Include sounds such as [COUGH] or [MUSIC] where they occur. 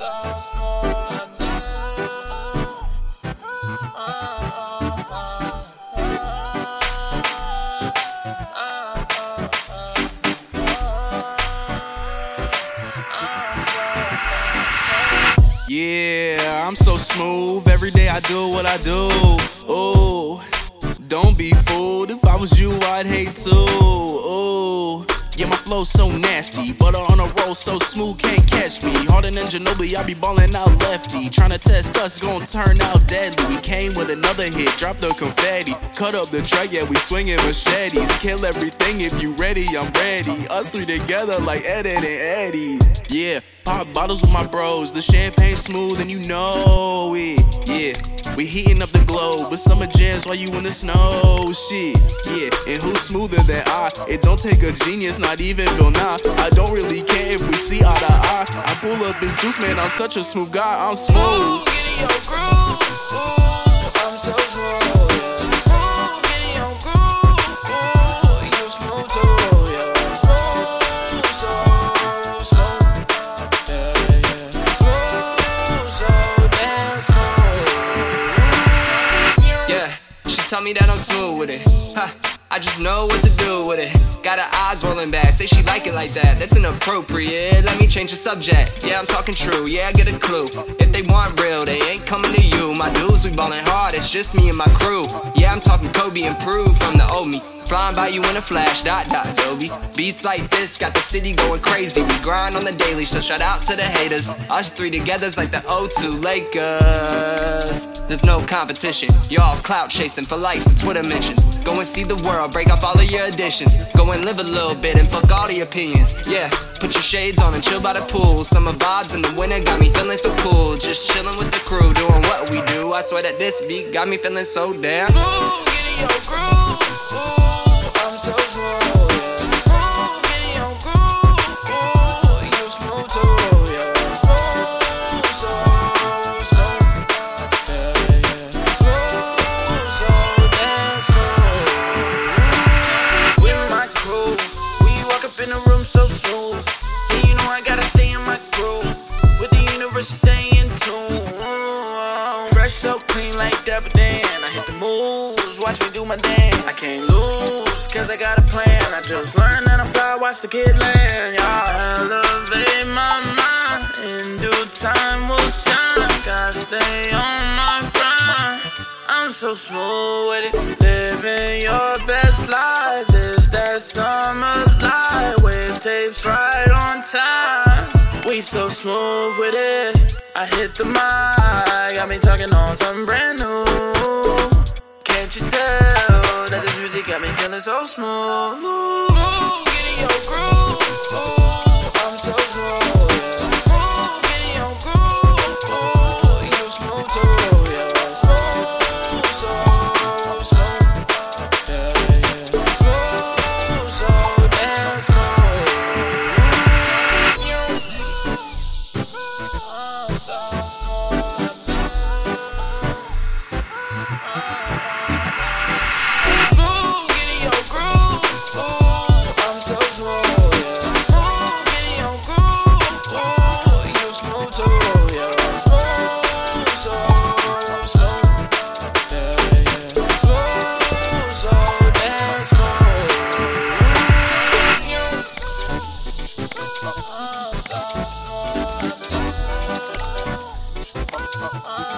Yeah, I'm so smooth. Every day I do what I do. Oh, don't be fooled. If I was you, I'd hate to. Oh. Yeah, my flow so nasty. Butter on a roll so smooth, can't catch me. Harder than Ginobili, I be ballin' out lefty. Tryna test us, gon' turn out deadly. We came with another hit, drop the confetti. Cut up the track, yeah, we swinging machetes. Kill everything if you ready, I'm ready. Us three together like Ed, Edd and Eddy. Yeah, pop bottles with my bros. The champagne smooth and you know it. Yeah, we heating up the globe. But summer jams while you in the snow. Shit, yeah, and who's smoother than I? It don't take a genius, not even Bill Nye. I don't really care if we see eye to eye. I pull up in suits, man, I'm such a smooth guy, I'm smooth. Tell me that I'm smooth with it. I just know what to do with it. Got her eyes rolling back, say she like it like that. That's inappropriate. Let me change the subject. Yeah, I'm talking true. Yeah, I get a clue. If they want real, they ain't coming to you. My dudes, we ballin' hard. It's just me and my crew. Yeah, I'm talking Kobe Prue from the old me. Flying by you in a flash, dot dot Adobe. Beats like this got the city going crazy. We grind on the daily, so shout out to the haters. Us three together's like the O2 Lakers. There's no competition. Y'all clout chasing for likes and Twitter mentions. Go and see the world, break off all of your additions. Go and live a little bit and fuck all the opinions. Yeah, put your shades on and chill by the pool. Summer vibes in the winter got me feeling so cool. Just chilling with the crew, doing what we do. I swear that this beat got me feeling so damn. Ooh, get in your groove. Watch me do my dance. I can't lose, cause I got a plan. I just learned that I'm fly, watch the kid land. Y'all elevate my mind. In due time will shine. Gotta stay on my grind. I'm so smooth with it. Living your best life. This that summer light. Wave right on time. We so smooth with it. I hit the mic. Got me talking on something brand new. Can't you tell that this music got me feeling so smooth? Uh, [LAUGHS]